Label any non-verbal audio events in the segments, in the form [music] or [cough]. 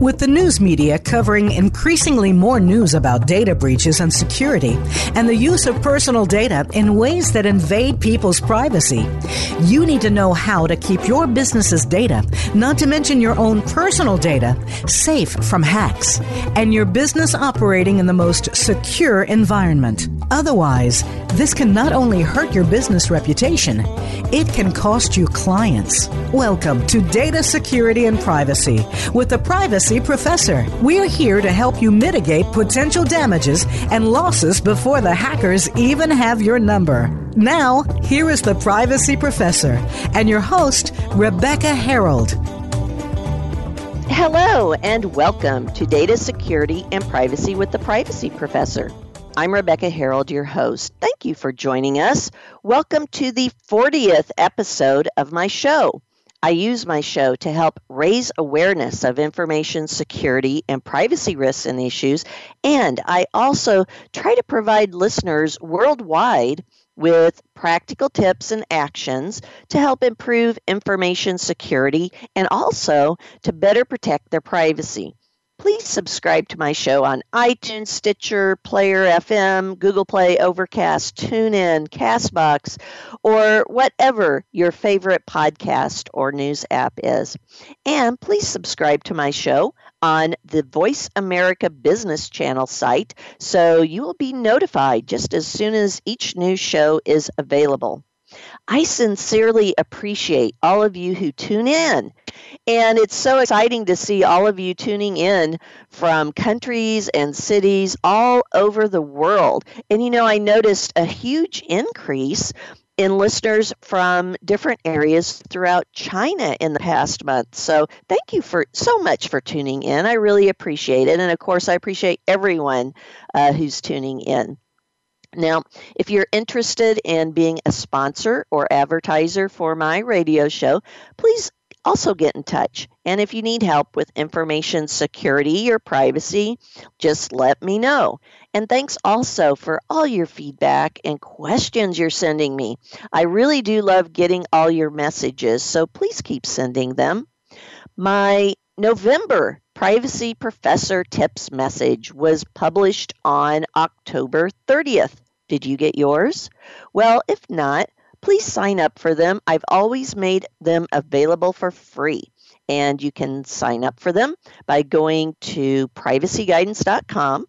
With the news media covering increasingly more news about data breaches and security, and the use of personal data in ways that invade people's privacy, you need to know how to keep your business's data, not to mention your own personal data, safe from hacks, and your business operating in the most secure environment. Otherwise, this can not only hurt your business reputation, it can cost you clients. Welcome to Data Security and Privacy with the Privacy Professor. We're here to help you mitigate potential damages and losses before the hackers even have your number. Now, here is the Privacy Professor and your host, Rebecca Herold. Hello, and welcome to Data Security and Privacy with the Privacy Professor. I'm Rebecca Herold, your host. Thank you for joining us. Welcome to the 40th episode of my show. I use my show to help raise awareness of information security and privacy risks and issues, and I also try to provide listeners worldwide with practical tips and actions to help improve information security and also to better protect their privacy please subscribe to my show on iTunes, Stitcher, Player FM, Google Play, Overcast, TuneIn, Castbox, or whatever your favorite podcast or news app is. And please subscribe to my show on the Voice America Business Channel site so you will be notified just as soon as each new show is available. I sincerely appreciate all of you who tune in. And it's so exciting to see all of you tuning in from countries and cities all over the world. And you know, I noticed a huge increase in listeners from different areas throughout China in the past month. So thank you for so much for tuning in. I really appreciate it. And of course, I appreciate everyone uh, who's tuning in. Now, if you're interested in being a sponsor or advertiser for my radio show, please also get in touch. And if you need help with information security or privacy, just let me know. And thanks also for all your feedback and questions you're sending me. I really do love getting all your messages, so please keep sending them. My November Privacy Professor Tips message was published on October 30th. Did you get yours? Well, if not, please sign up for them. I've always made them available for free. And you can sign up for them by going to privacyguidance.com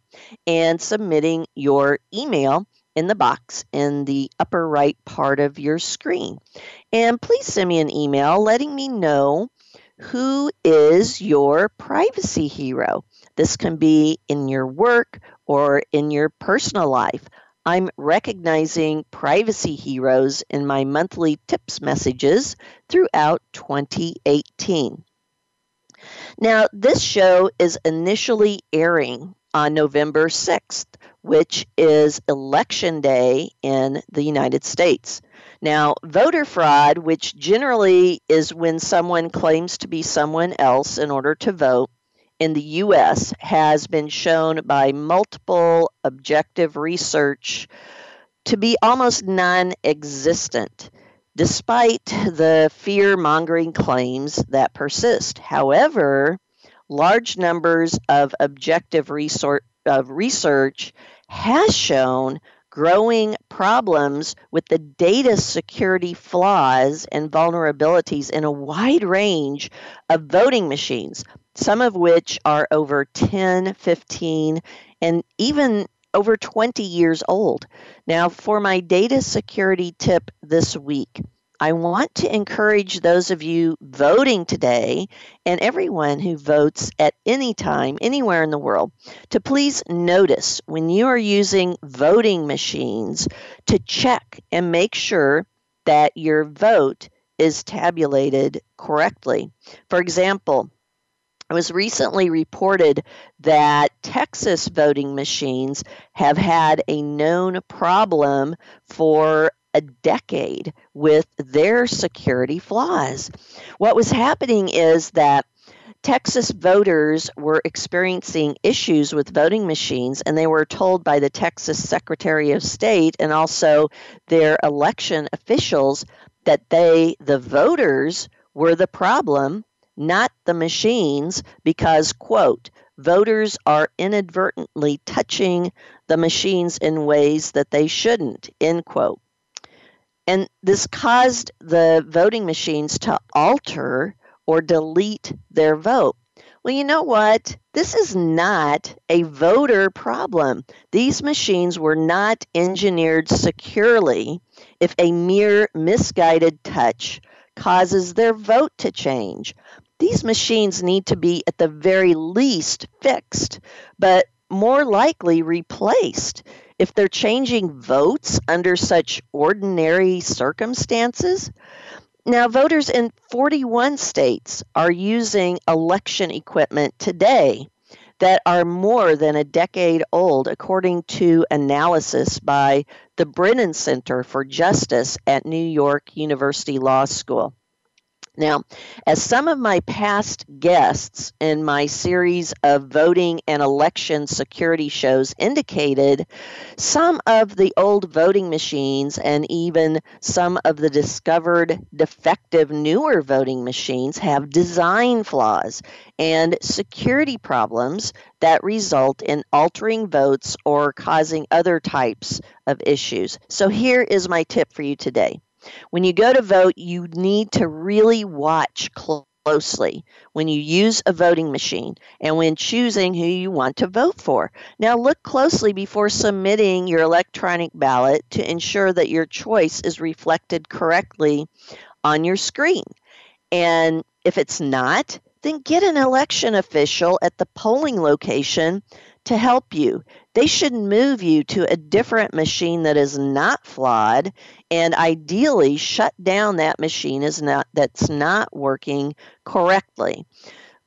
and submitting your email in the box in the upper right part of your screen. And please send me an email letting me know who is your privacy hero? This can be in your work or in your personal life. I'm recognizing privacy heroes in my monthly tips messages throughout 2018. Now, this show is initially airing on November 6th, which is Election Day in the United States. Now, voter fraud, which generally is when someone claims to be someone else in order to vote in the US, has been shown by multiple objective research to be almost non existent, despite the fear mongering claims that persist. However, large numbers of objective research, of research has shown growing problems with the data security flaws and vulnerabilities in a wide range of voting machines, some of which are over 10, 15, and even over 20 years old. Now, for my data security tip this week, I want to encourage those of you voting today and everyone who votes at any time, anywhere in the world, to please notice when you are using voting machines to check and make sure that your vote is tabulated correctly. For example, it was recently reported that Texas voting machines have had a known problem for a decade with their security flaws. What was happening is that Texas voters were experiencing issues with voting machines, and they were told by the Texas Secretary of State and also their election officials that they, the voters, were the problem, not the machines, because, quote, voters are inadvertently touching the machines in ways that they shouldn't, end quote. And this caused the voting machines to alter or delete their vote. Well, you know what? This is not a voter problem. These machines were not engineered securely if a mere misguided touch causes their vote to change. These machines need to be, at the very least, fixed, but more likely replaced. If they're changing votes under such ordinary circumstances, now, voters in 41 states are using election equipment today that are more than a decade old, according to analysis by the Brennan Center for Justice at New York University Law School. Now, as some of my past guests in my series of voting and election security shows indicated, some of the old voting machines and even some of the discovered defective newer voting machines have design flaws and security problems that result in altering votes or causing other types of issues. So, here is my tip for you today. When you go to vote, you need to really watch closely when you use a voting machine and when choosing who you want to vote for. Now, look closely before submitting your electronic ballot to ensure that your choice is reflected correctly on your screen. And if it's not, then get an election official at the polling location to help you. They should move you to a different machine that is not flawed and ideally shut down that machine is not that's not working correctly.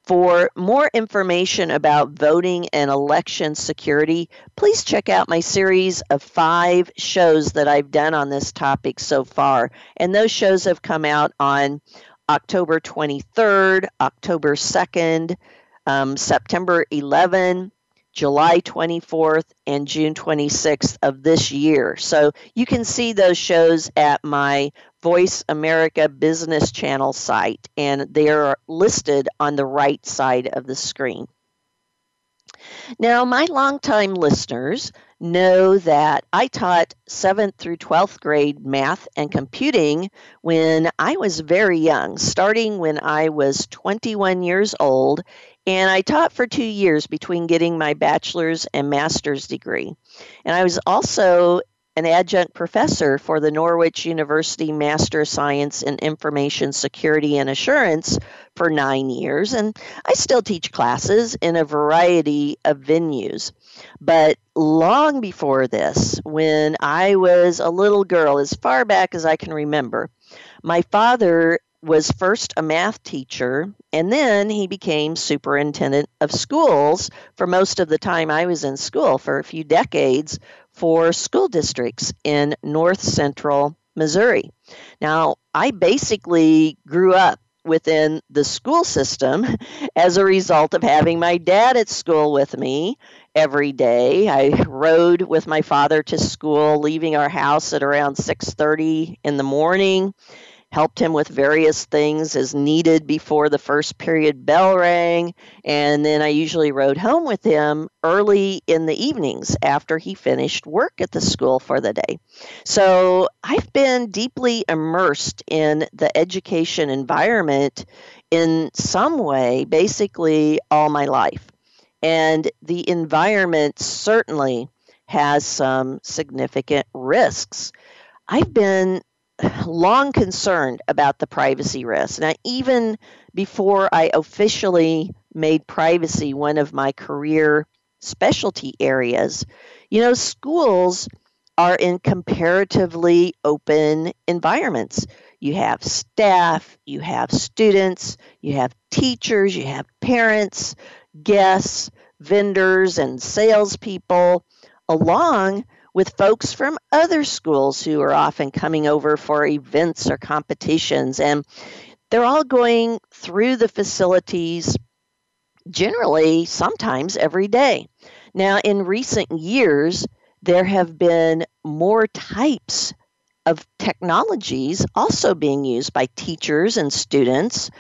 For more information about voting and election security, please check out my series of five shows that I've done on this topic so far. And those shows have come out on October 23rd, October 2nd, um, September 11, July 24th and June 26th of this year. So you can see those shows at my Voice America Business Channel site, and they are listed on the right side of the screen. Now, my longtime listeners know that I taught 7th through 12th grade math and computing when I was very young, starting when I was 21 years old and I taught for two years between getting my bachelor's and master's degree. And I was also an adjunct professor for the Norwich University Master of Science in Information Security and Assurance for nine years. And I still teach classes in a variety of venues. But long before this, when I was a little girl, as far back as I can remember, my father was first a math teacher and then he became superintendent of schools for most of the time I was in school for a few decades for school districts in north central Missouri. Now, I basically grew up within the school system [laughs] as a result of having my dad at school with me every day. I rode with my father to school, leaving our house at around 6:30 in the morning helped him with various things as needed before the first period bell rang. And then I usually rode home with him early in the evenings after he finished work at the school for the day. So I've been deeply immersed in the education environment in some way, basically all my life. And the environment certainly has some significant risks. I've been long concerned about the privacy risks. Now, even before I officially made privacy one of my career specialty areas, you know, schools are in comparatively open environments. You have staff, you have students, you have teachers, you have parents, guests, vendors, and salespeople, along with folks from other schools who are often coming over for events or competitions. And they're all going through the facilities generally, sometimes every day. Now, in recent years, there have been more types of technologies also being used by teachers and students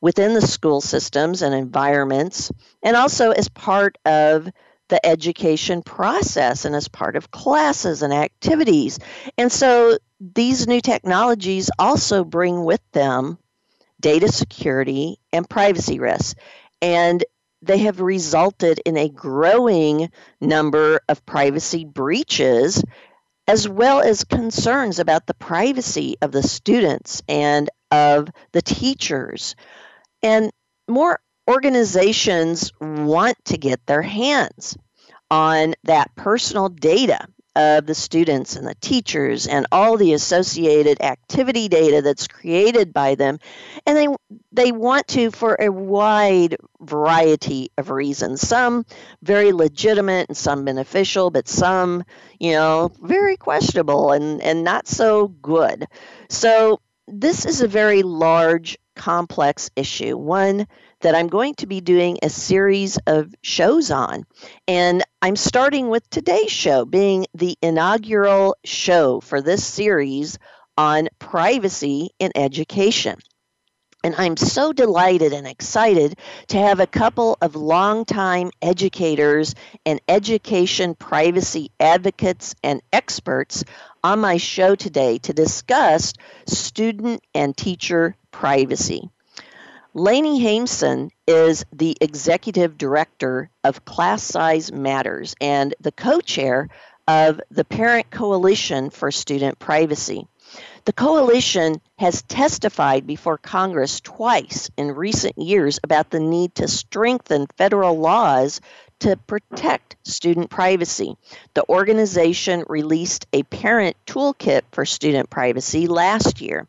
within the school systems and environments, and also as part of the education process and as part of classes and activities. And so these new technologies also bring with them data security and privacy risks. And they have resulted in a growing number of privacy breaches as well as concerns about the privacy of the students and of the teachers. And more organizations want to get their hands on that personal data of the students and the teachers and all the associated activity data that's created by them. And they they want to for a wide variety of reasons. Some very legitimate and some beneficial but some you know very questionable and and not so good. So this is a very large complex issue. One that I'm going to be doing a series of shows on. And I'm starting with today's show being the inaugural show for this series on privacy in education. And I'm so delighted and excited to have a couple of longtime educators and education privacy advocates and experts on my show today to discuss student and teacher privacy. Lainey Haimson is the executive director of Class Size Matters and the co chair of the Parent Coalition for Student Privacy. The coalition has testified before Congress twice in recent years about the need to strengthen federal laws to protect student privacy. The organization released a parent toolkit for student privacy last year.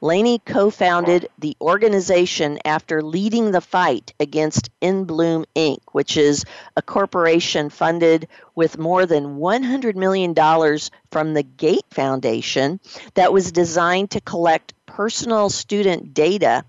Lainey co founded the organization after leading the fight against InBloom Inc., which is a corporation funded with more than $100 million from the Gates Foundation that was designed to collect personal student data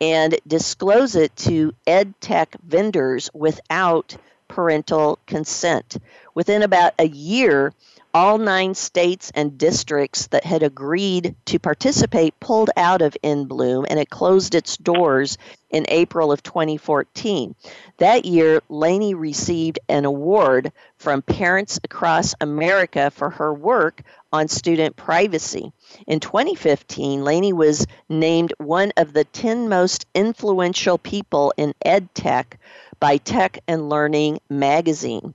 and disclose it to ed tech vendors without parental consent. Within about a year, all nine states and districts that had agreed to participate pulled out of InBloom and it closed its doors in April of 2014. That year, Lainey received an award from Parents Across America for her work on student privacy. In 2015, Lainey was named one of the 10 most influential people in ed tech by Tech and Learning magazine.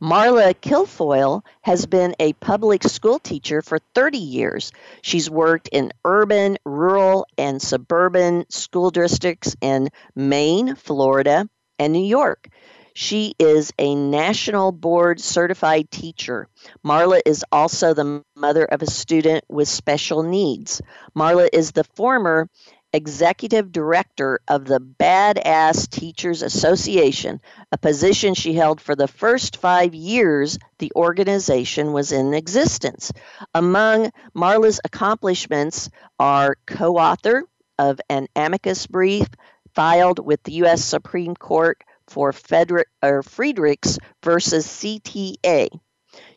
Marla Kilfoyle has been a public school teacher for 30 years. She's worked in urban, rural, and suburban school districts in Maine, Florida, and New York. She is a national board certified teacher. Marla is also the mother of a student with special needs. Marla is the former executive director of the Badass Teachers Association, a position she held for the first five years the organization was in existence. Among Marla's accomplishments are co author of an amicus brief filed with the U.S. Supreme Court for Frederick, Friedrichs versus CTA.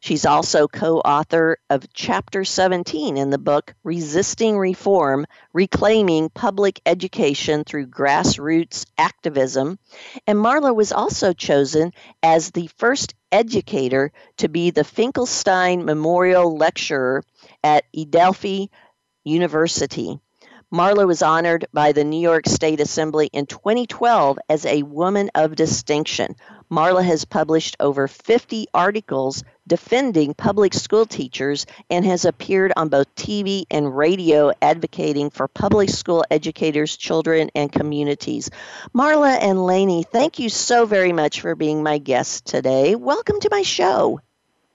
She's also co author of Chapter 17 in the book Resisting Reform Reclaiming Public Education Through Grassroots Activism. And Marla was also chosen as the first educator to be the Finkelstein Memorial Lecturer at Adelphi University. Marla was honored by the New York State Assembly in 2012 as a Woman of Distinction. Marla has published over 50 articles defending public school teachers and has appeared on both TV and radio advocating for public school educators, children, and communities. Marla and Lainey, thank you so very much for being my guests today. Welcome to my show.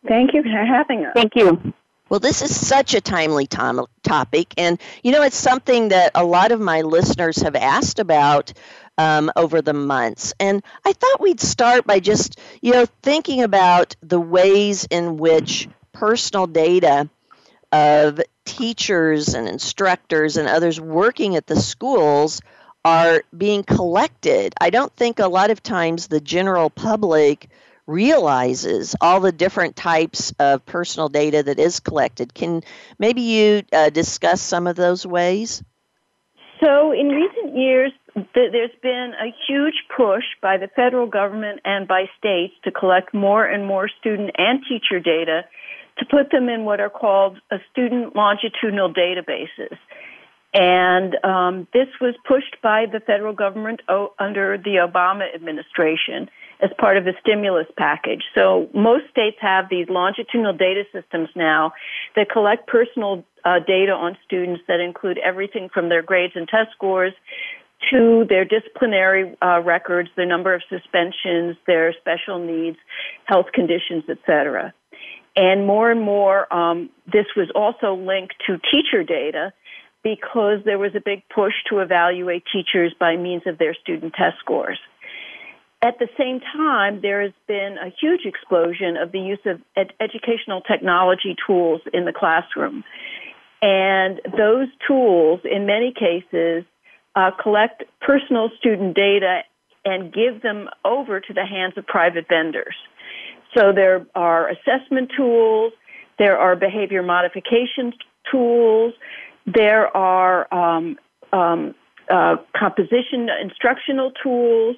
Thank you for having us. Thank you. Well, this is such a timely tom- topic, and you know, it's something that a lot of my listeners have asked about um, over the months. And I thought we'd start by just, you know, thinking about the ways in which personal data of teachers and instructors and others working at the schools are being collected. I don't think a lot of times the general public realizes all the different types of personal data that is collected. Can maybe you uh, discuss some of those ways? So, in recent years, th- there's been a huge push by the federal government and by states to collect more and more student and teacher data to put them in what are called a student longitudinal databases. And um, this was pushed by the federal government o- under the Obama administration as part of the stimulus package. So most states have these longitudinal data systems now that collect personal uh, data on students that include everything from their grades and test scores to their disciplinary uh, records, their number of suspensions, their special needs, health conditions, etc. And more and more, um, this was also linked to teacher data because there was a big push to evaluate teachers by means of their student test scores. At the same time, there has been a huge explosion of the use of ed- educational technology tools in the classroom. And those tools, in many cases, uh, collect personal student data and give them over to the hands of private vendors. So there are assessment tools, there are behavior modification tools, there are um, um, uh, composition instructional tools.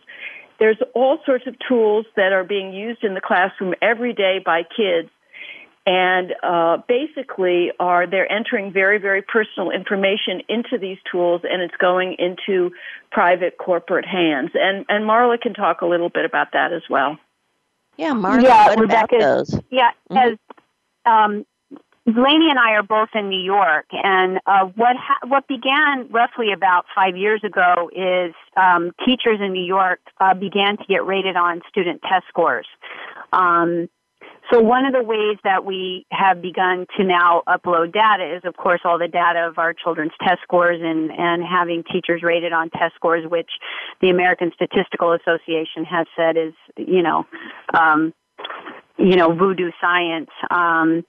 There's all sorts of tools that are being used in the classroom every day by kids. And uh, basically, are they're entering very, very personal information into these tools, and it's going into private corporate hands. And and Marla can talk a little bit about that as well. Yeah, Marla. Yeah, what Rebecca. about those? Yeah, Mhm. as um, Laney and I are both in New York, and uh, what ha- what began roughly about five years ago is um, teachers in New York uh, began to get rated on student test scores. Um, so one of the ways that we have begun to now upload data is, of course, all the data of our children's test scores and, and having teachers rated on test scores, which the American Statistical Association has said is, you know, um, you know, voodoo science. Um,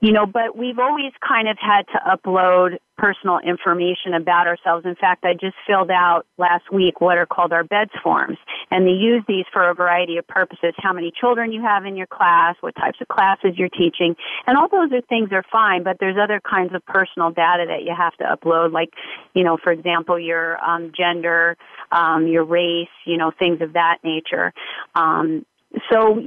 you know, but we've always kind of had to upload personal information about ourselves. In fact, I just filled out last week what are called our BEDS forms, and they use these for a variety of purposes. How many children you have in your class, what types of classes you're teaching, and all those are things are fine, but there's other kinds of personal data that you have to upload, like, you know, for example, your um, gender, um, your race, you know, things of that nature. Um, so,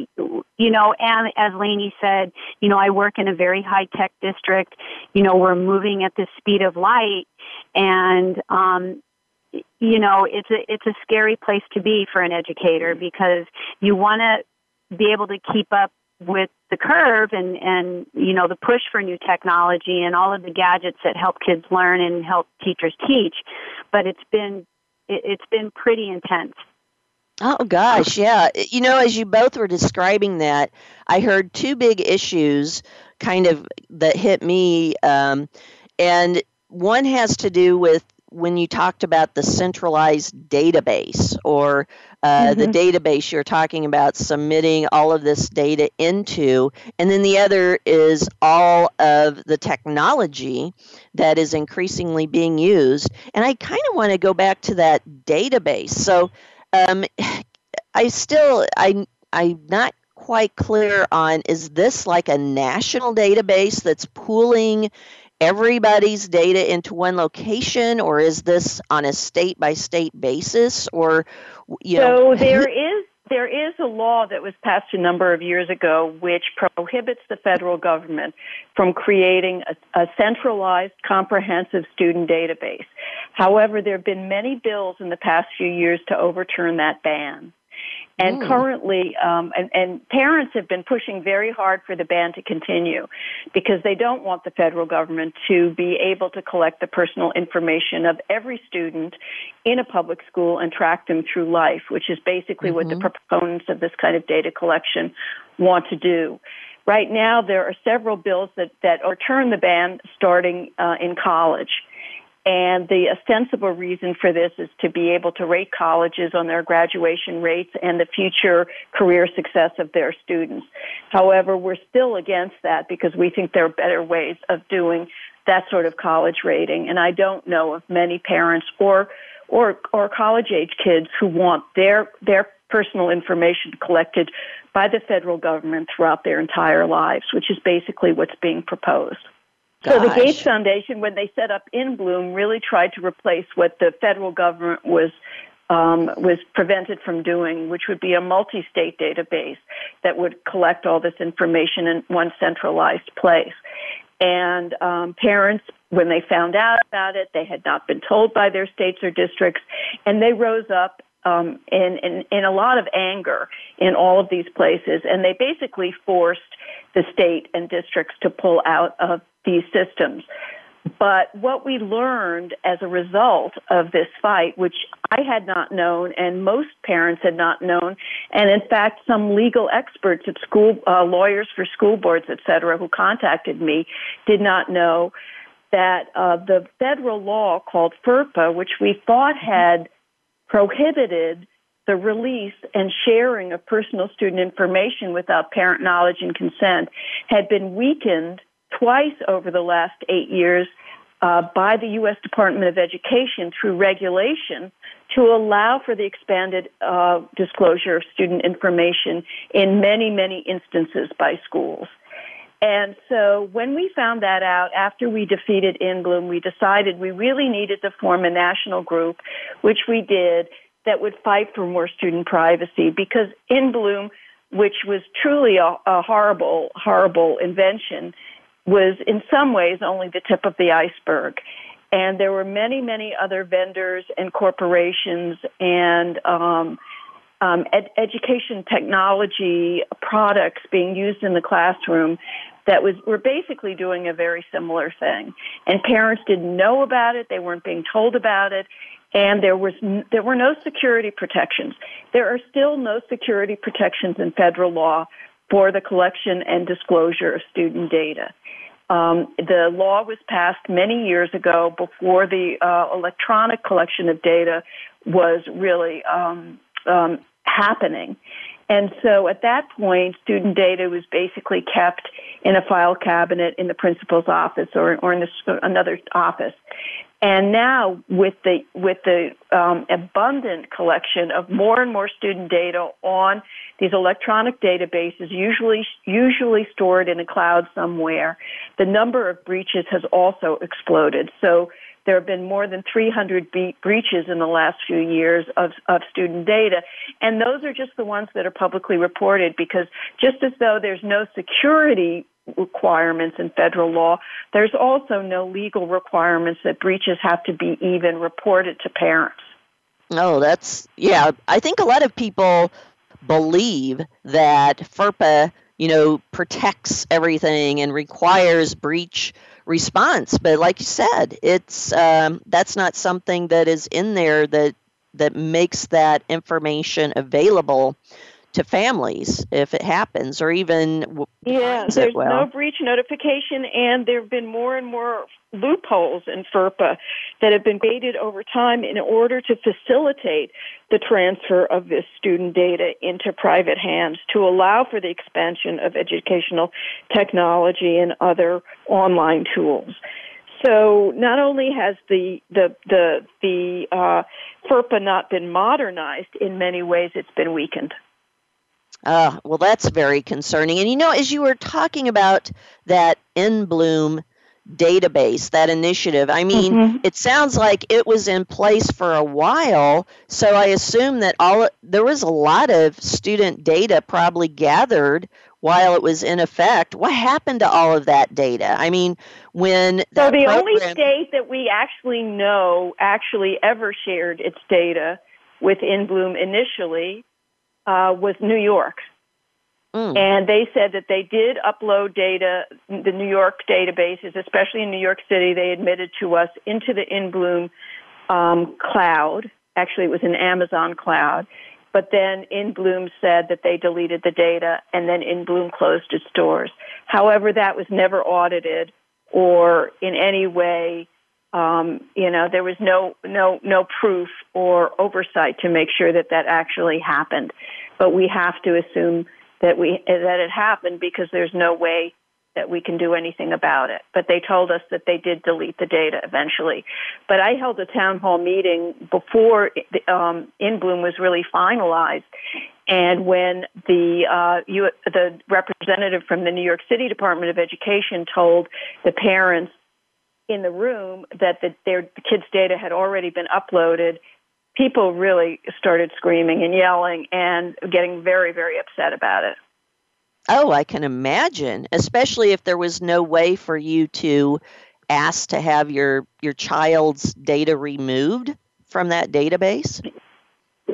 you know, and as Laney said, you know, I work in a very high tech district. You know, we're moving at the speed of light, and um, you know, it's a it's a scary place to be for an educator because you want to be able to keep up with the curve and and you know the push for new technology and all of the gadgets that help kids learn and help teachers teach, but it's been it, it's been pretty intense. Oh gosh, yeah. You know, as you both were describing that, I heard two big issues kind of that hit me, um, and one has to do with when you talked about the centralized database or uh, the database you're talking about submitting all of this data into, and then the other is all of the technology that is increasingly being used. And I kind of want to go back to that database. So um, I still I I'm not quite clear on is this like a national database that's pooling everybody's data into one location or is this on a state by state basis or you so know [laughs] there is there is a law that was passed a number of years ago which prohibits the federal government from creating a, a centralized comprehensive student database. However, there have been many bills in the past few years to overturn that ban. And Mm. currently, um, and, and parents have been pushing very hard for the ban to continue because they don't want the federal government to be able to collect the personal information of every student in a public school and track them through life, which is basically what the Mhm. proponents of this kind of data collection want to do. Right now, there are several bills that, that overturn the ban starting uh, in college. And the ostensible reason for this is to be able to rate colleges on their graduation rates and the future career success of their students. However, we're still against that because we think there are better ways of doing that sort of college rating. And I don't know of many parents or or or college age kids who want their their personal information collected by the federal government throughout their entire lives, which is basically what's being proposed. Gosh. So the Gates Foundation, when they set up InBloom, really tried to replace what the federal government was um, was prevented from doing, which would be a multi-state database that would collect all this information in one centralized place. And um, parents, when they found out about it, they had not been told by their states or districts, and they rose up um, in, in, in a lot of anger in all of these places, and they basically forced the state and districts to pull out of these systems. But what we learned as a result of this fight, which I had not known and most parents had not known, and in fact, some legal experts at school, uh, lawyers for school boards, et cetera, who contacted me did not know that uh, the federal law called FERPA, which we thought had prohibited the release and sharing of personal student information without parent knowledge and consent, had been weakened twice over the last eight years uh, by the U.S. Department of Education through regulation to allow for the expanded uh, disclosure of student information in many, many instances by schools. And so when we found that out after we defeated InBloom, we decided we really needed to form a national group, which we did, that would fight for more student privacy because InBloom, which was truly a, a horrible, horrible invention, was in some ways only the tip of the iceberg. And there were many, many other vendors and corporations and um, um, ed- education technology products being used in the classroom that was were basically doing a very similar thing. And parents didn't know about it; they weren't being told about it, and there was there were no security protections. There are still no security protections in federal law for the collection and disclosure of student data. Um, the law was passed many years ago before the uh, electronic collection of data was really um, um, happening. And so at that point, student data was basically kept in a file cabinet in the principal's office or, or in the, another office. And now, with the with the um, abundant collection of more and more student data on these electronic databases, usually usually stored in a cloud somewhere, the number of breaches has also exploded. So there have been more than 300 be- breaches in the last few years of, of student data. And those are just the ones that are publicly reported because just as though there's no security requirements in federal law, there's also no legal requirements that breaches have to be even reported to parents. Oh, that's, yeah. I think a lot of people believe that FERPA, you know, protects everything and requires breach response. But like you said, it's um, that's not something that is in there that that makes that information available to families if it happens or even yeah there's well. no breach notification and there have been more and more loopholes in FERPA that have been created over time in order to facilitate the transfer of this student data into private hands to allow for the expansion of educational technology and other online tools. So not only has the the the the uh, FERPA not been modernized in many ways, it's been weakened. Uh, well, that's very concerning. And you know, as you were talking about that InBloom database, that initiative. I mean, mm-hmm. it sounds like it was in place for a while, so I assume that all there was a lot of student data probably gathered while it was in effect. What happened to all of that data? I mean, when So the program... only state that we actually know actually ever shared its data with InBloom initially uh, was New York. Mm. And they said that they did upload data, the New York databases, especially in New York City, they admitted to us into the InBloom um, cloud. Actually, it was an Amazon cloud. But then InBloom said that they deleted the data and then InBloom closed its doors. However, that was never audited or in any way, um, you know, there was no, no, no proof or oversight to make sure that that actually happened. But we have to assume that we that it happened because there's no way that we can do anything about it. But they told us that they did delete the data eventually. But I held a town hall meeting before um, InBloom was really finalized, And when the uh, you, the representative from the New York City Department of Education told the parents in the room that the, their kids' data had already been uploaded, people really started screaming and yelling and getting very, very upset about it. Oh, I can imagine, especially if there was no way for you to ask to have your your child's data removed from that database.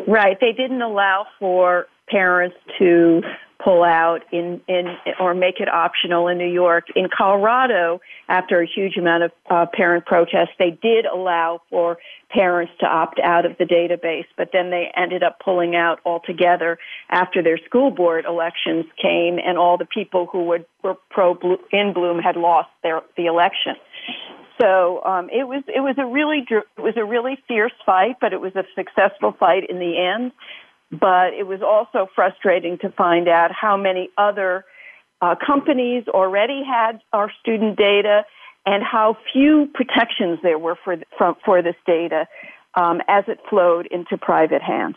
Right. They didn't allow for parents to pull out in, in or make it optional in New York. In Colorado, after a huge amount of uh, parent protests, they did allow for parents to opt out of the database, but then they ended up pulling out altogether after their school board elections came and all the people who were, were pro InBloom had lost their the election. So um, it was it was a really it was a really fierce fight, but it was a successful fight in the end. But it was also frustrating to find out how many other uh, companies already had our student data and how few protections there were for for, for this data um, as it flowed into private hands.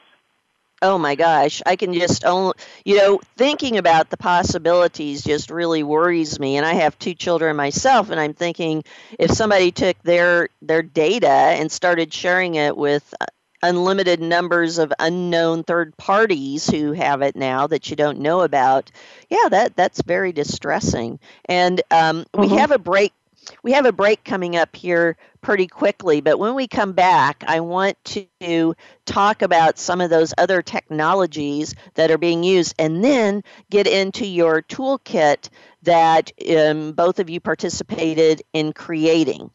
Oh my gosh, I can just only, you know, thinking about the possibilities just really worries me. And I have two children myself, and I'm thinking if somebody took their their data and started sharing it with uh, unlimited numbers of unknown third parties who have it now that you don't know about, yeah, that that's very distressing. And um, mm-hmm. we have a break we have a break coming up here pretty quickly, but when we come back, I want to talk about some of those other technologies that are being used and then get into your toolkit that um, both of you participated in creating.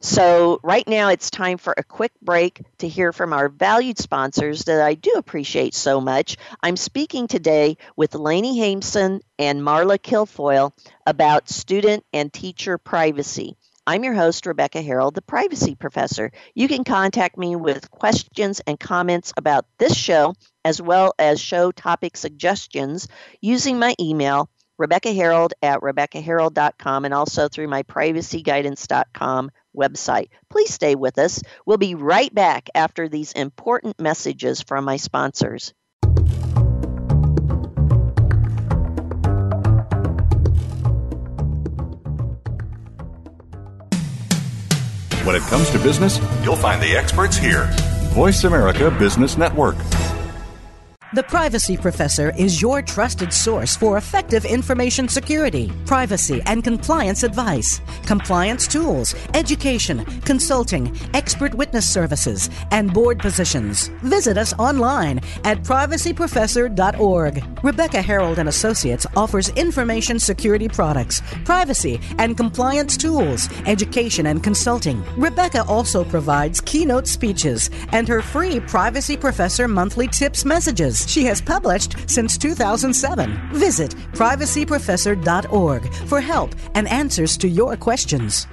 So, right now it's time for a quick break to hear from our valued sponsors that I do appreciate so much. I'm speaking today with Lainey Haimson and Marla Kilfoyle about student and teacher privacy. I'm your host, Rebecca Herold, the privacy professor. You can contact me with questions and comments about this show, as well as show topic suggestions, using my email, Rebecca Herold at RebeccaHerold.com, and also through my privacyguidance.com website. Please stay with us. We'll be right back after these important messages from my sponsors. When it comes to business, you'll find the experts here. Voice America Business Network. The Privacy Professor is your trusted source for effective information security, privacy, and compliance advice, compliance tools, education, consulting, expert witness services, and board positions. Visit us online at privacyprofessor.org. Rebecca Herold and Associates offers information security products, privacy and compliance tools, education and consulting. Rebecca also provides keynote speeches and her free Privacy Professor monthly tips messages she has published since 2007. Visit privacyprofessor.org for help and answers to your questions.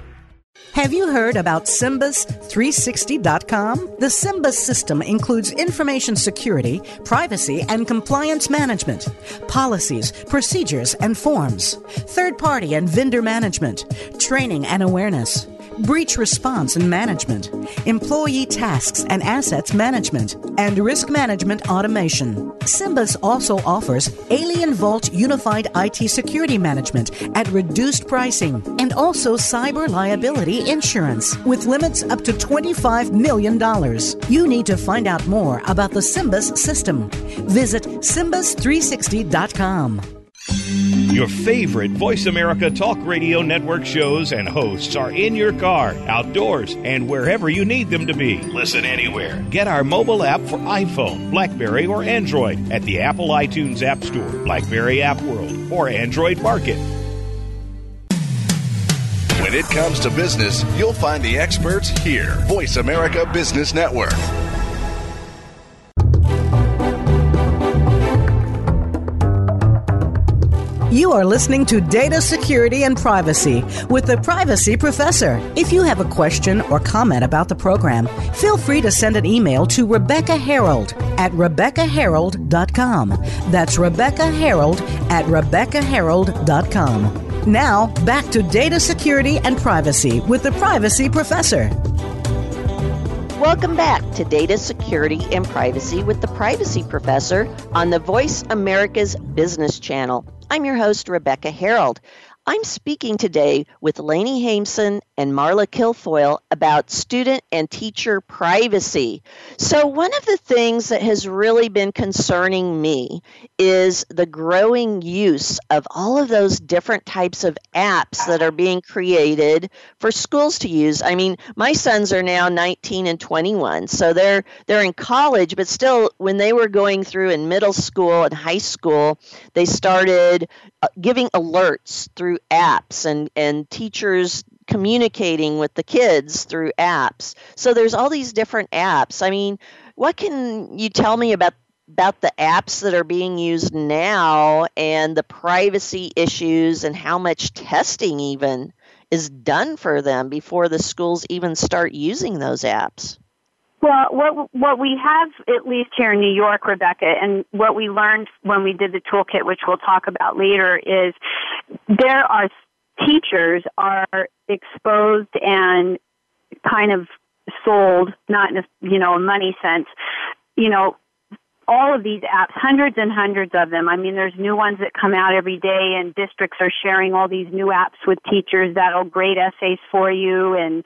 Have you heard about SIMBUS360.com? The SIMBUS system includes information security, privacy, and compliance management, policies, procedures, and forms, third party and vendor management, training and awareness breach response and management, employee tasks and assets management, and risk management automation. SIMBUS also offers AlienVault Unified IT Security Management at reduced pricing and also cyber liability insurance with limits up to $25 million. You need to find out more about the SIMBUS system. Visit SIMBUS360.com. Your favorite Voice America Talk Radio Network shows and hosts are in your car, outdoors, and wherever you need them to be. Listen anywhere. Get our mobile app for iPhone, Blackberry, or Android at the Apple iTunes App Store, Blackberry App World, or Android Market. When it comes to business, you'll find the experts here. Voice America Business Network. You are listening to Data Security and Privacy with the Privacy Professor. If you have a question or comment about the program, feel free to send an email to Rebecca Herold at RebeccaHerold.com. That's Rebecca Herold at RebeccaHerold.com. Now, back to Data Security and Privacy with the Privacy Professor. Welcome back to Data Security and Privacy with the Privacy Professor on the Voice America's Business Channel. I'm your host, Rebecca Herold. I'm speaking today with Lainey Haimson and Marla Kilfoyle about student and teacher privacy. So, one of the things that has really been concerning me is the growing use of all of those different types of apps that are being created for schools to use. I mean, my sons are now 19 and 21, so they're they're in college, but still when they were going through in middle school and high school, they started uh, giving alerts through apps and and teachers communicating with the kids through apps. So there's all these different apps. I mean, what can you tell me about about the apps that are being used now and the privacy issues and how much testing even is done for them before the schools even start using those apps? Well, what what we have at least here in New York, Rebecca, and what we learned when we did the toolkit, which we'll talk about later, is there are teachers are exposed and kind of sold, not in a you know a money sense, you know. All of these apps, hundreds and hundreds of them. I mean, there's new ones that come out every day, and districts are sharing all these new apps with teachers that'll grade essays for you and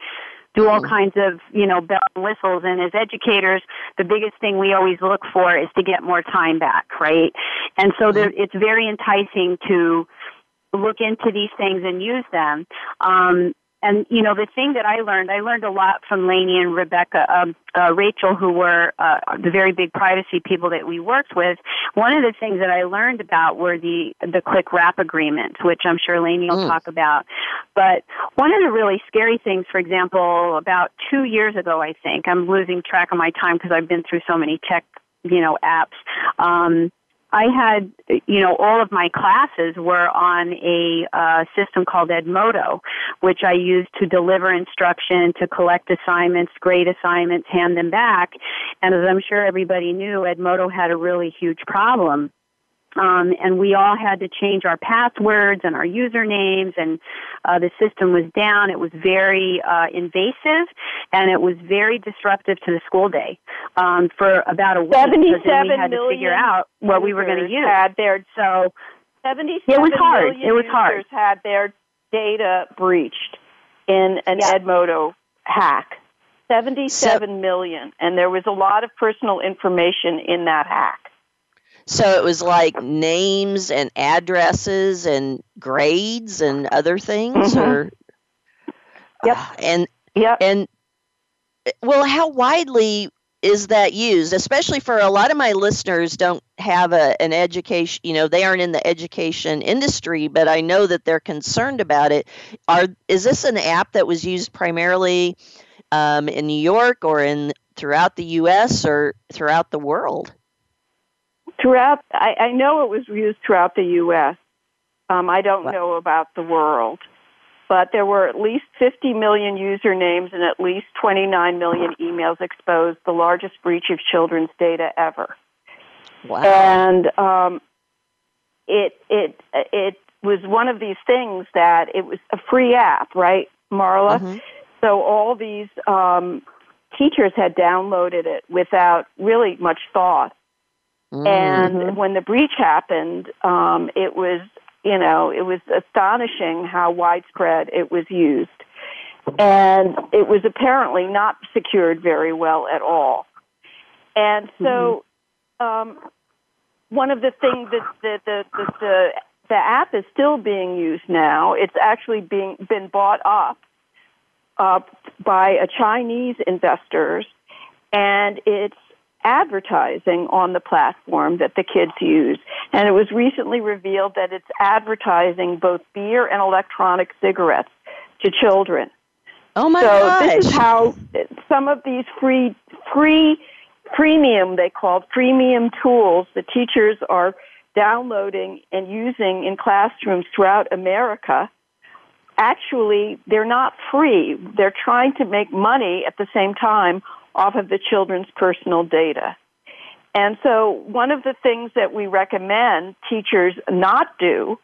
do all mm-hmm. kinds of, you know, and whistles. And as educators, the biggest thing we always look for is to get more time back, right? And so there, mm-hmm. it's very enticing to look into these things and use them. Um, and you know the thing that I learned, I learned a lot from Lainey and Rebecca, um, uh, Rachel, who were uh, the very big privacy people that we worked with. One of the things that I learned about were the the click wrap agreements, which I'm sure Lainey will mm. talk about. But one of the really scary things, for example, about two years ago, I think I'm losing track of my time because I've been through so many tech, you know, apps. Um, I had, you know, all of my classes were on a uh, system called Edmodo, which I used to deliver instruction, to collect assignments, grade assignments, hand them back. And as I'm sure everybody knew, Edmodo had a really huge problem um, and we all had to change our passwords and our usernames, and uh, the system was down. It was very uh, invasive, and it was very disruptive to the school day um, for about a week. Seventy-seven we had to figure out what we were going to use. Had their so seventy-seven it was hard. It was hard. Had their data breached in an yeah. Edmodo hack. Seventy-seven so, million, and there was a lot of personal information in that hack. So it was like names and addresses and grades and other things, mm-hmm. or yep, and yep, and well, how widely is that used? Especially for a lot of my listeners, don't have a, an education. You know, they aren't in the education industry, but I know that they're concerned about it. Are is this an app that was used primarily um, in New York or in throughout the U.S. or throughout the world? Throughout, I, I know it was used throughout the U.S. Um, I don't know about the world, but there were at least 50 million usernames and at least 29 million emails exposed, the largest breach of children's data ever. Wow. And um, it it it was one of these things that it was a free app, right, Marla? Mm-hmm. So all these um, teachers had downloaded it without really much thought Mm-hmm. And when the breach happened, um, it was, you know, it was astonishing how widespread it was used. And it was apparently not secured very well at all. And so, mm-hmm. um, one of the things that the, the, the, the, the app is still being used now, it's actually being been bought up uh, by a Chinese investors, and it's advertising on the platform that the kids use. And it was recently revealed that it's advertising both beer and electronic cigarettes to children. Oh my so gosh. this is how some of these free free premium they called premium tools the teachers are downloading and using in classrooms throughout America actually they're not free. They're trying to make money at the same time off of the children's personal data. And so one of the things that we recommend teachers not do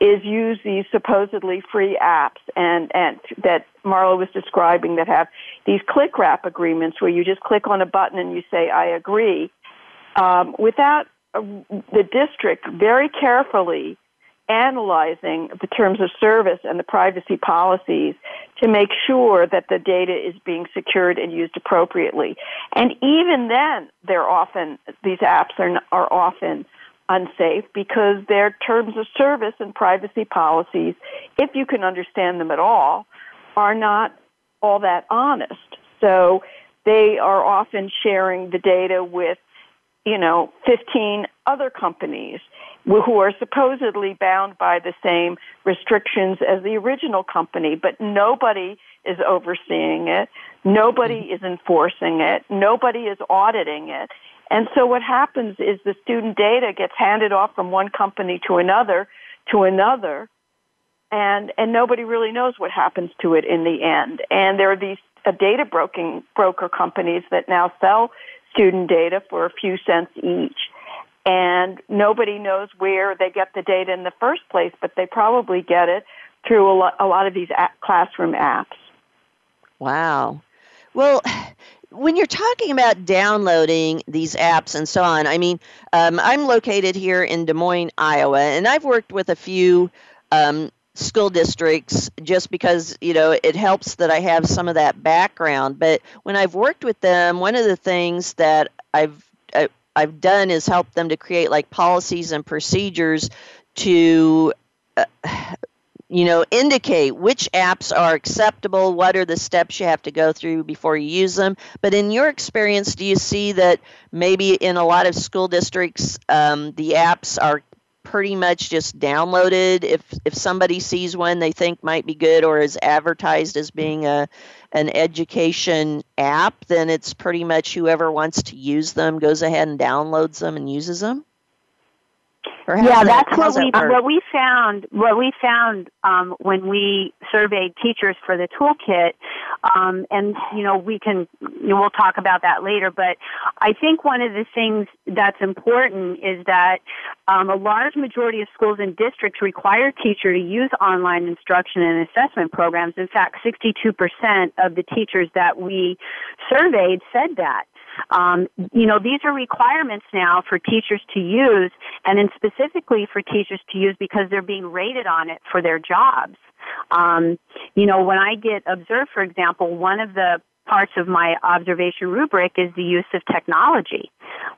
is use these supposedly free apps and, and that Marla was describing that have these click wrap agreements where you just click on a button and you say, I agree, um, without uh, the district very carefully analyzing the terms of service and the privacy policies to make sure that the data is being secured and used appropriately. And even then, they're often, these apps are, are often unsafe because their terms of service and privacy policies, if you can understand them at all, are not all that honest. So they are often sharing the data with, you know, 15 other companies who are supposedly bound by the same restrictions as the original company, but nobody is overseeing it. Nobody is enforcing it. Nobody is auditing it. And so what happens is the student data gets handed off from one company to another to another and and nobody really knows what happens to it in the end. And there are these uh, data broking broker companies that now sell student data for a few cents each. And nobody knows where they get the data in the first place, but they probably get it through a lot, a lot of these classroom apps. Wow. Well, when you're talking about downloading these apps and so on, I mean, um, I'm located here in Des Moines, Iowa, and I've worked with a few um, school districts just because you know it helps that I have some of that background. But when I've worked with them, one of the things that I've I, have i have done is help them to create like policies and procedures to uh, you know, indicate which apps are acceptable, what are the steps you have to go through before you use them. But in your experience, do you see that maybe in a lot of school districts, um, the apps are pretty much just downloaded if if somebody sees one they think might be good or is advertised as being a an education app then it's pretty much whoever wants to use them goes ahead and downloads them and uses them yeah, that's what we what we found. What we found um, when we surveyed teachers for the toolkit, um, and you know we can you know, we'll talk about that later. But I think one of the things that's important is that um, a large majority of schools and districts require teacher to use online instruction and assessment programs. In fact, 62% of the teachers that we surveyed said that. Um, you know, these are requirements now for teachers to use, and then specifically for teachers to use because they're being rated on it for their jobs. Um, you know, when I get observed, for example, one of the parts of my observation rubric is the use of technology.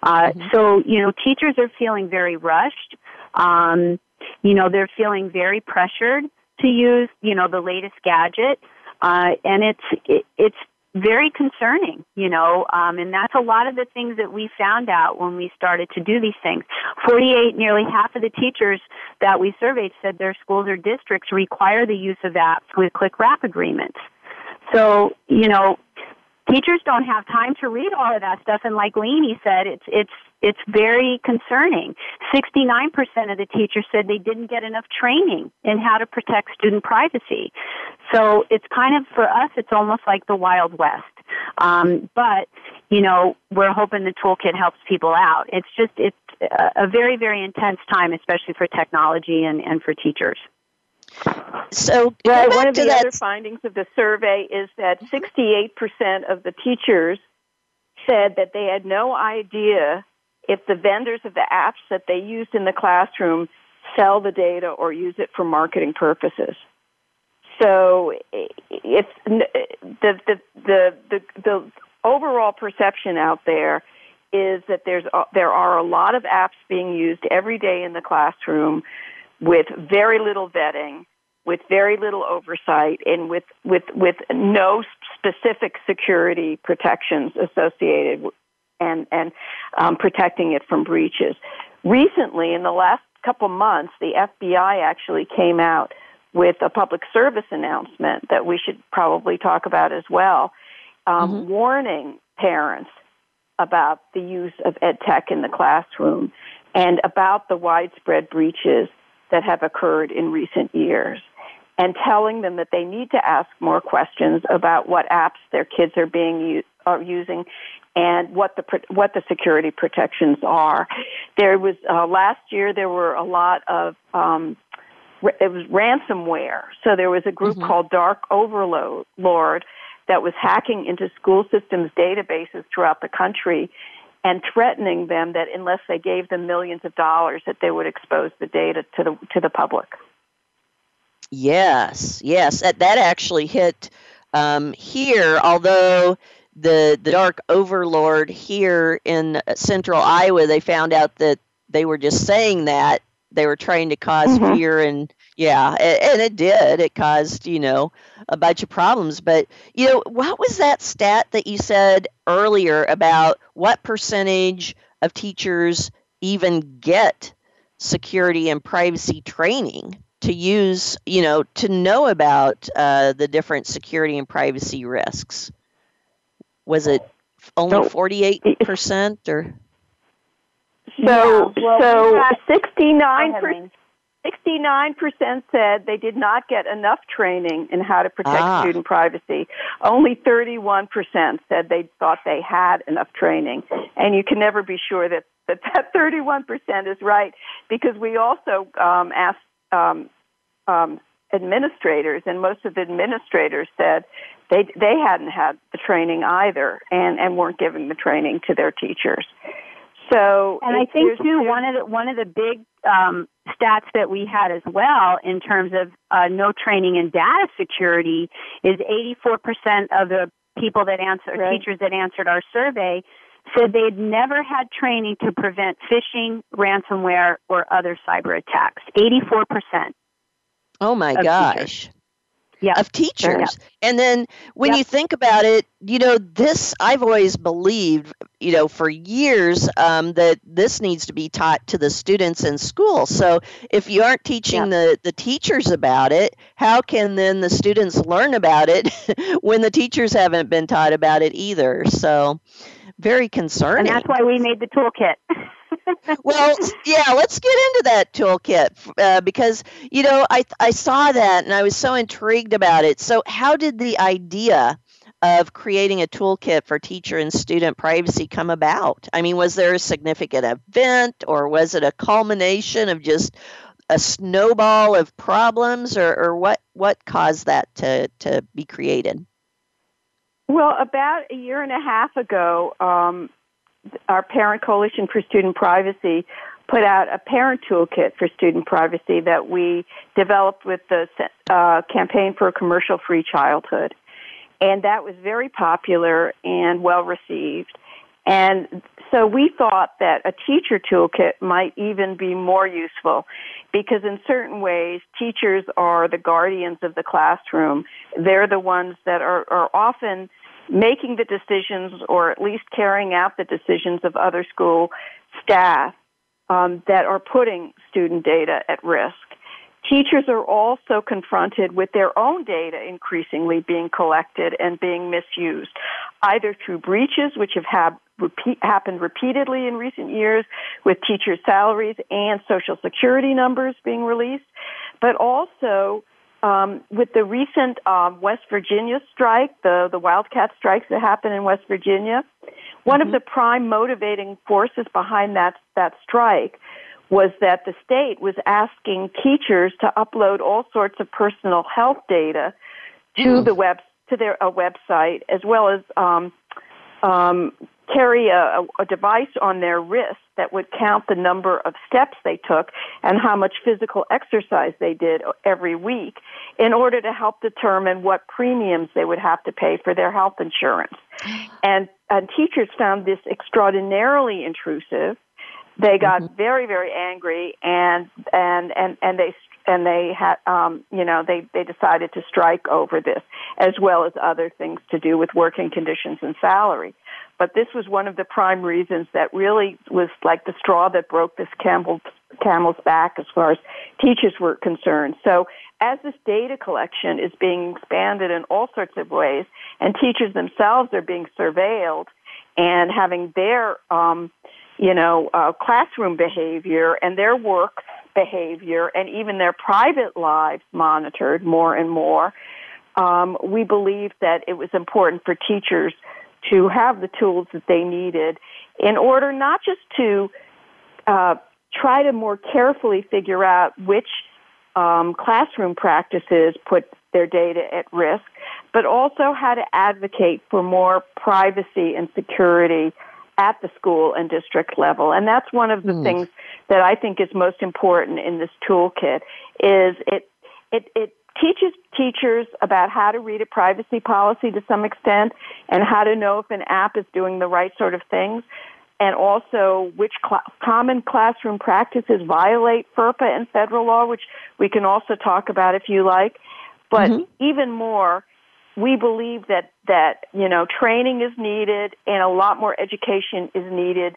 Uh, mm-hmm. So, you know, teachers are feeling very rushed. Um, you know, they're feeling very pressured to use, you know, the latest gadget. Uh, and it's it, it's very concerning, you know, um, and that's a lot of the things that we found out when we started to do these things. 48, nearly half of the teachers that we surveyed said their schools or districts require the use of apps with click wrap agreements. So, you know, teachers don't have time to read all of that stuff and like Lainey said, it's it's it's very concerning. 69% of the teachers said they didn't get enough training in how to protect student privacy. So it's kind of, for us, it's almost like the Wild West. Um, but, you know, we're hoping the toolkit helps people out. It's just, it's a very, very intense time, especially for technology and, and for teachers. So, one of the that. other findings of the survey is that 68% of the teachers said that they had no idea if the vendors of the apps that they used in the classroom sell the data or use it for marketing purposes. So it's the the the the, the overall perception out there is that there's there are a lot of apps being used every day in the classroom with very little vetting, with very little oversight, and with with with no specific security protections associated and and um, protecting it from breaches. Recently, in the last couple months, the FBI actually came out with a public service announcement that we should probably talk about as well, um, mm-hmm. warning parents about the use of ed tech in the classroom and about the widespread breaches that have occurred in recent years and telling them that they need to ask more questions about what apps their kids are being are using and what the what the security protections are. There was uh, last year there were a lot of um, it was ransomware. So there was a group mm-hmm. called Dark Overlord that was hacking into school systems databases throughout the country and threatening them that unless they gave them millions of dollars that they would expose the data to the to the public. Yes, yes, that, that actually hit um, here. Although the the dark overlord here in central Iowa, they found out that they were just saying that they were trying to cause mm-hmm. fear and yeah and it did it caused you know a bunch of problems but you know what was that stat that you said earlier about what percentage of teachers even get security and privacy training to use you know to know about uh, the different security and privacy risks was it only 48% or so, yeah. well, so sixty-nine percent. 69% said they did not get enough training in how to protect ah. student privacy. Only 31% said they thought they had enough training. And you can never be sure that that, [laughs] that 31% is right because we also um, asked um, um, administrators, and most of the administrators said they, they hadn't had the training either and, and weren't giving the training to their teachers. So, and I think too one of the one of the big um, stats that we had as well in terms of uh, no training in data security is 84% of the people that answered right. teachers that answered our survey said they'd never had training to prevent phishing, ransomware, or other cyber attacks. 84%. Oh my gosh. Teachers yeah. of teachers. And then when you think about it, you know, this I've always believed, you know, for years um, that this needs to be taught to the students in school. So if you aren't teaching the, the teachers about it, how can then the students learn about it [laughs] when the teachers haven't been taught about it either? So very concerning. And that's why we made the toolkit. [laughs] well, yeah, let's get into that toolkit uh, because you know I I saw that and I was so intrigued about it. So, how did the idea of creating a toolkit for teacher and student privacy come about? I mean, was there a significant event or was it a culmination of just a snowball of problems or, or what what caused that to, to be created? Well, about a year and a half ago, um, our Parent Coalition for Student Privacy put out a parent toolkit for student privacy that we developed with the uh, campaign for a commercial free childhood. And that was very popular and well received. And so we thought that a teacher toolkit might even be more useful because in certain ways, teachers are the guardians of the classroom. They're the ones that are, are often making the decisions or at least carrying out the decisions of other school staff um, that are putting student data at risk. Teachers are also confronted with their own data increasingly being collected and being misused, either through breaches, which have had, repeat, happened repeatedly in recent years with teachers' salaries and social security numbers being released, but also um, with the recent um, West Virginia strike, the, the wildcat strikes that happened in West Virginia, one mm-hmm. of the prime motivating forces behind that, that strike was that the state was asking teachers to upload all sorts of personal health data to mm. the web to their a website as well as um, um, carry a, a device on their wrist that would count the number of steps they took and how much physical exercise they did every week in order to help determine what premiums they would have to pay for their health insurance. And, and teachers found this extraordinarily intrusive. They got mm-hmm. very, very angry and, and, and, and they and they had um you know they they decided to strike over this as well as other things to do with working conditions and salary but this was one of the prime reasons that really was like the straw that broke this camel's, camel's back as far as teachers were concerned. So as this data collection is being expanded in all sorts of ways, and teachers themselves are being surveilled and having their, um, you know, uh, classroom behavior and their work behavior and even their private lives monitored more and more, um, we believe that it was important for teachers to have the tools that they needed in order not just to uh, try to more carefully figure out which um, classroom practices put their data at risk, but also how to advocate for more privacy and security at the school and district level. And that's one of the mm. things that I think is most important in this toolkit is it it it teaches teachers about how to read a privacy policy to some extent and how to know if an app is doing the right sort of things and also which cl- common classroom practices violate FERPA and federal law, which we can also talk about if you like. But mm-hmm. even more, we believe that that you know training is needed and a lot more education is needed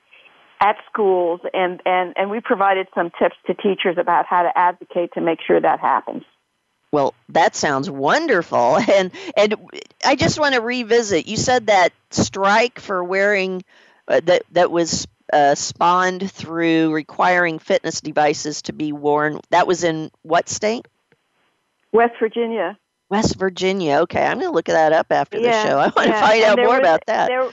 at schools and and and we provided some tips to teachers about how to advocate to make sure that happens well that sounds wonderful [laughs] and and i just want to revisit you said that strike for wearing uh, that that was uh, spawned through requiring fitness devices to be worn that was in what state west virginia West Virginia. Okay, I'm going to look that up after yeah, the show. I want yeah. to find out more was, about that. There,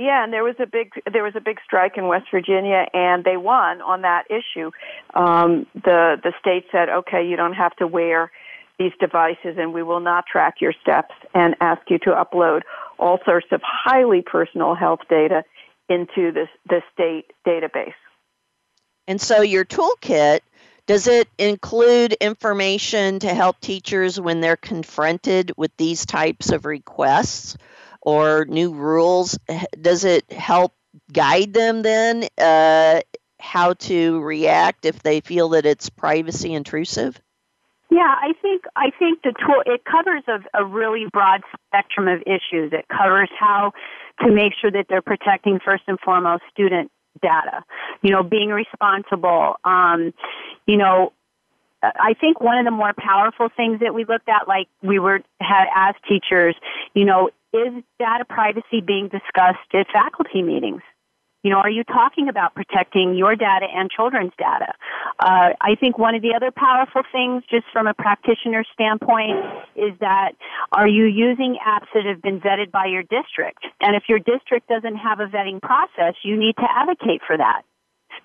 yeah, and there was a big there was a big strike in West Virginia, and they won on that issue. Um, the the state said, okay, you don't have to wear these devices, and we will not track your steps and ask you to upload all sorts of highly personal health data into this the state database. And so your toolkit does it include information to help teachers when they're confronted with these types of requests or new rules? Does it help guide them then uh, how to react if they feel that it's privacy intrusive? Yeah, I think I think the tool it covers a, a really broad spectrum of issues. It covers how to make sure that they're protecting first and foremost student data. You know, being responsible. Um, you know, I think one of the more powerful things that we looked at, like we were had as teachers, you know, is data privacy being discussed at faculty meetings? You know, are you talking about protecting your data and children's data? Uh, I think one of the other powerful things, just from a practitioner standpoint, is that are you using apps that have been vetted by your district? And if your district doesn't have a vetting process, you need to advocate for that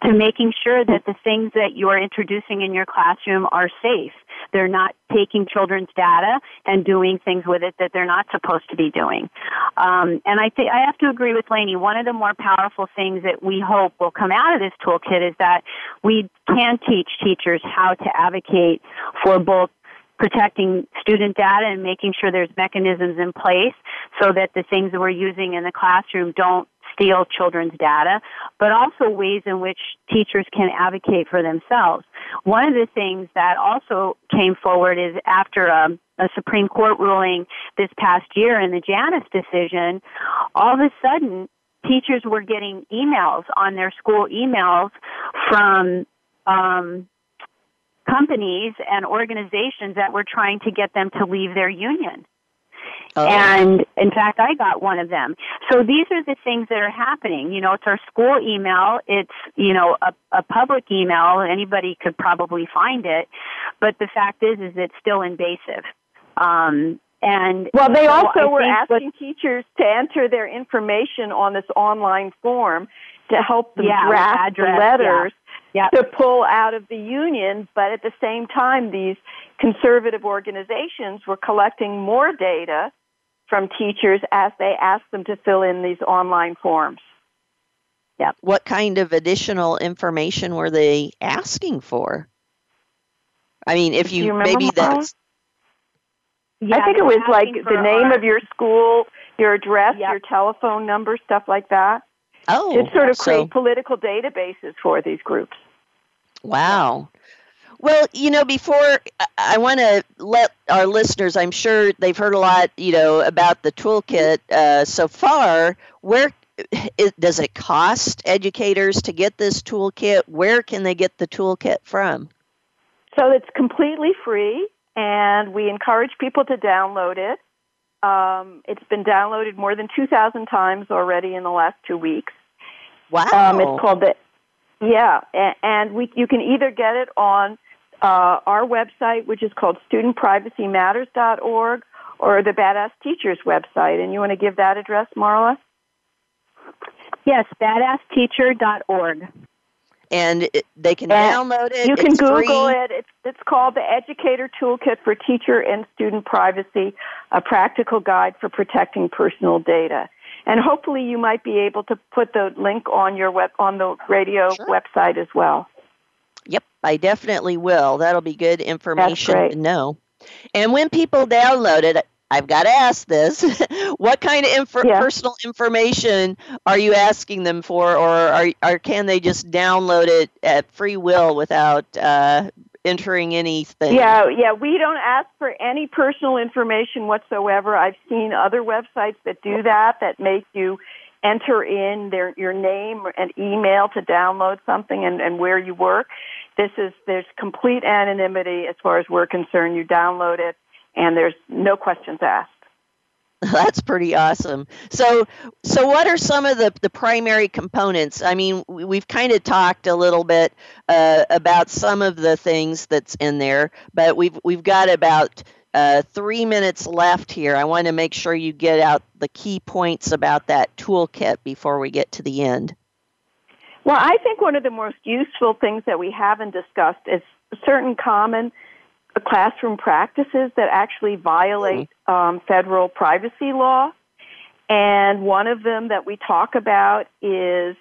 to making sure that the things that you're introducing in your classroom are safe. They're not taking children's data and doing things with it that they're not supposed to be doing. Um, and I think I have to agree with Lainey. One of the more powerful things that we hope will come out of this toolkit is that we can teach teachers how to advocate for both protecting student data and making sure there's mechanisms in place so that the things that we're using in the classroom don't steal children's data, but also ways in which teachers can advocate for themselves. One of the things that also came forward is after a, um, a Supreme Court ruling this past year in the Janus decision, all of a sudden teachers were getting emails on their school emails from um, companies and organizations that were trying to get them to leave their union. Oh. And in fact, I got one of them. So these are the things that are happening. You know, it's our school email. It's, you know, a, a public email. Anybody could probably find it. But the fact is, is it's still invasive. Um, and well, they also were asking what, teachers to enter their information on this online form to help them yeah, draft address, the letters yeah. to pull out of the union. But at the same time, these conservative organizations were collecting more data from teachers as they asked them to fill in these online forms. Yeah. What kind of additional information were they asking for? I mean, if you, you maybe that's. Yeah, I think it was like the name our, of your school, your address, yep. your telephone number, stuff like that. Oh, it sort of so, create political databases for these groups. Wow. Well, you know, before I want to let our listeners, I'm sure they've heard a lot, you know, about the toolkit uh, so far. Where it, does it cost educators to get this toolkit? Where can they get the toolkit from? So it's completely free, and we encourage people to download it. Um, it's been downloaded more than 2,000 times already in the last two weeks. Wow. Um, it's called the yeah, and we you can either get it on uh, our website, which is called studentprivacymatters.org, or the Badass Teachers website. And you want to give that address, Marla? Yes, badassteacher.org. and it, they can and download it. You can it's Google free. it. It's it's called the Educator Toolkit for Teacher and Student Privacy: A Practical Guide for Protecting Personal Data. And hopefully, you might be able to put the link on your web on the radio sure. website as well. I definitely will. That'll be good information to know. And when people download it, I've got to ask this: [laughs] What kind of inf- yeah. personal information are you asking them for, or are, or can they just download it at free will without uh, entering anything? Yeah, yeah. We don't ask for any personal information whatsoever. I've seen other websites that do that that make you enter in their your name and email to download something and, and where you work. This is there's complete anonymity as far as we're concerned. You download it and there's no questions asked. [laughs] That's pretty awesome. So, so what are some of the, the primary components? I mean, we've kind of talked a little bit uh, about some of the things that's in there, but we've we've got about uh, three minutes left here. I want to make sure you get out the key points about that toolkit before we get to the end. Well, I think one of the most useful things that we haven't discussed is certain common classroom practices that actually violate mm-hmm. um, federal privacy law. And one of them that we talk about is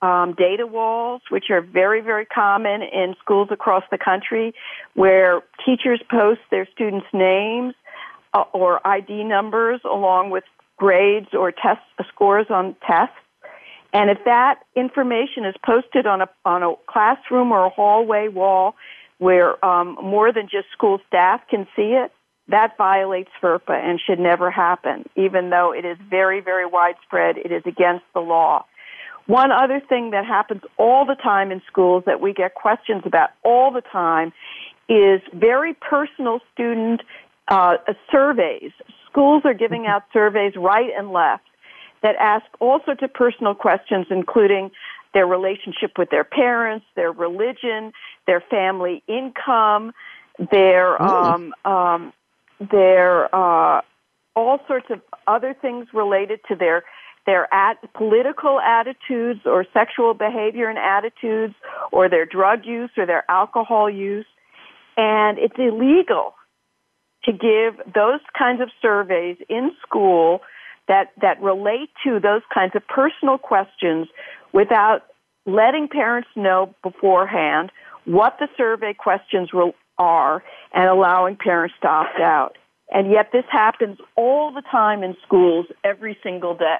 um, data walls, which are very, very common in schools across the country, where teachers post their students' names uh, or ID numbers along with grades or test scores on tests. And if that information is posted on a on a classroom or a hallway wall, where um, more than just school staff can see it, that violates FERPA and should never happen, even though it is very, very widespread. It is against the law. One other thing that happens all the time in schools that we get questions about all the time is very personal student uh, surveys. Schools are giving out surveys right and left that ask all sorts of personal questions, including their relationship with their parents, their religion, their family income, their um, um, their uh, all sorts of other things related to their their at, political attitudes or sexual behavior and attitudes or their drug use or their alcohol use. And it's illegal to give those kinds of surveys in school that, that relate to those kinds of personal questions without letting parents know beforehand what the survey questions are and allowing parents to opt out. And yet this happens all the time in schools every single day.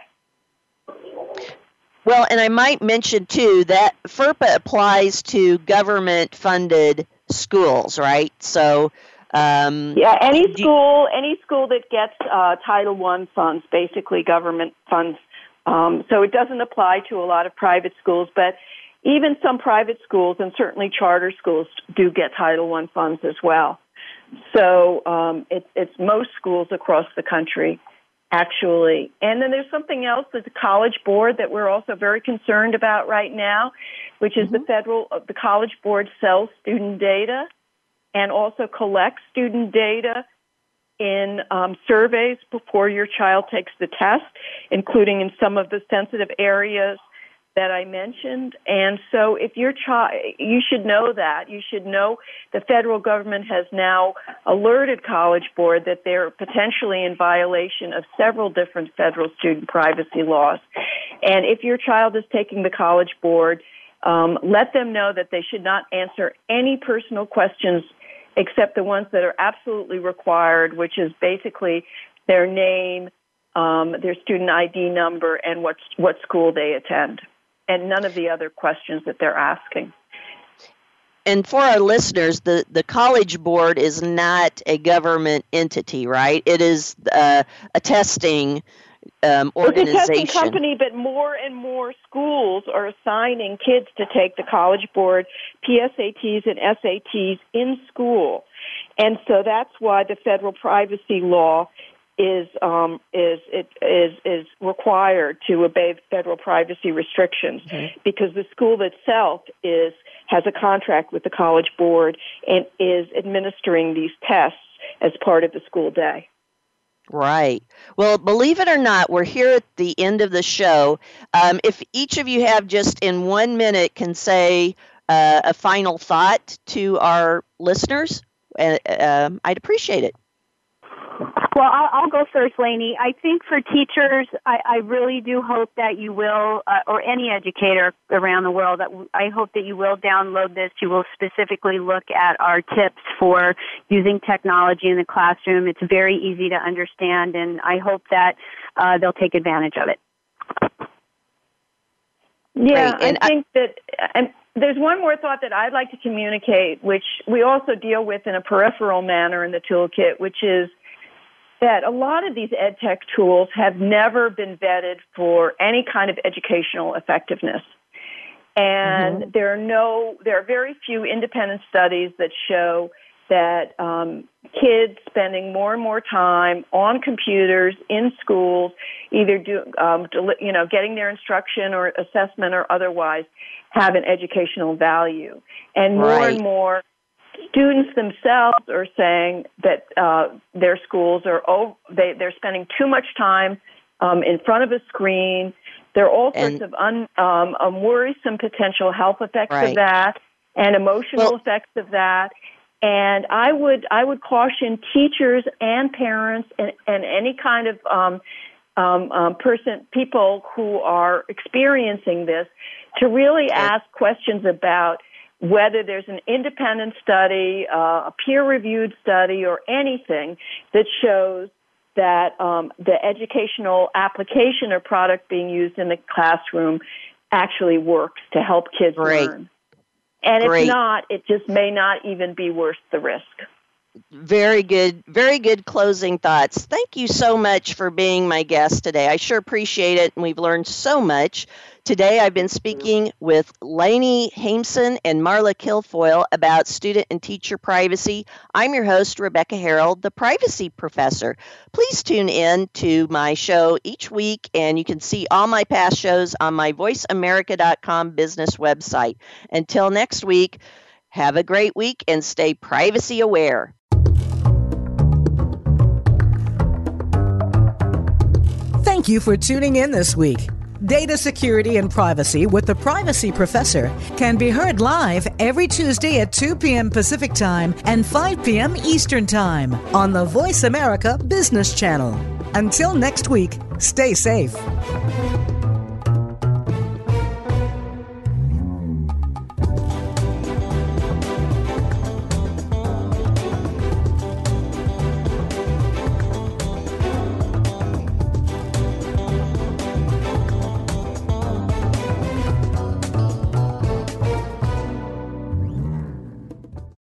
Well, and I might mention too that FERPA applies to government funded schools, right? So um, yeah, any school, any school that gets uh, Title One funds, basically government funds. Um, so it doesn't apply to a lot of private schools, but even some private schools and certainly charter schools do get Title I funds as well. So um, it, it's most schools across the country, actually. And then there's something else, that the College Board, that we're also very concerned about right now, which is mm-hmm. the federal, uh, the College Board sells student data and also collect student data in um, surveys before your child takes the test, including in some of the sensitive areas that I mentioned. And so if your child, you should know that. You should know the federal government has now alerted College Board that they're potentially in violation of several different federal student privacy laws. And if your child is taking the College Board, um, let them know that they should not answer any personal questions except the ones that are absolutely required, which is basically their name, um, their student ID number, and what what school they attend and none of the other questions that they're asking. And for our listeners, the, the College Board is not a government entity, right? It is uh, a testing um, organization. Testing company, but more and more schools are assigning kids to take the College Board PSATs and SATs in school. And so that's why the federal privacy law is um, is it is is required to obey federal privacy restrictions mm-hmm. because the school itself is has a contract with the college board and is administering these tests as part of the school day. Right. Well, believe it or not, we're here at the end of the show. Um, if each of you have just in one minute can say uh, a final thought to our listeners, uh, um, I'd appreciate it. Well, I'll, I'll go first, Lainey. I think for teachers, I, I really do hope that you will, uh, or any educator around the world, that I hope that you will download this. You will specifically look at our tips for using technology in the classroom. It's very easy to understand, and I hope that uh, they'll take advantage of it. Yeah, I think I, that. And there's one more thought that I'd like to communicate, which we also deal with in a peripheral manner in the toolkit, which is that a lot of these ed tech tools have never been vetted for any kind of educational effectiveness. And mm-hmm. there are no, there are very few independent studies that show that um, kids spending more and more time on computers in schools, either do, um, you know, getting their instruction or assessment or otherwise, have an educational value. And more right. and more students themselves are saying that uh, their schools are oh, they they're spending too much time um, in front of a screen. There are all sorts and, of un, um, um, worrisome potential health effects right. of that and emotional well, effects of that. And I would I would caution teachers and parents and, and any kind of um, um, um, person people who are experiencing this to really ask questions about whether there's an independent study, uh, a peer reviewed study, or anything that shows that um, the educational application or product being used in the classroom actually works to help kids Great. learn. And Great. if not, it just may not even be worth the risk. Very good, very good closing thoughts. Thank you so much for being my guest today. I sure appreciate it, and we've learned so much. Today, I've been speaking with Lainey Haimson and Marla Kilfoyle about student and teacher privacy. I'm your host, Rebecca Herold, the privacy professor. Please tune in to my show each week, and you can see all my past shows on my voiceamerica.com business website. Until next week, have a great week and stay privacy aware. Thank you for tuning in this week. Data Security and Privacy with the Privacy Professor can be heard live every Tuesday at 2 p.m. Pacific Time and 5 p.m. Eastern Time on the Voice America Business Channel. Until next week, stay safe.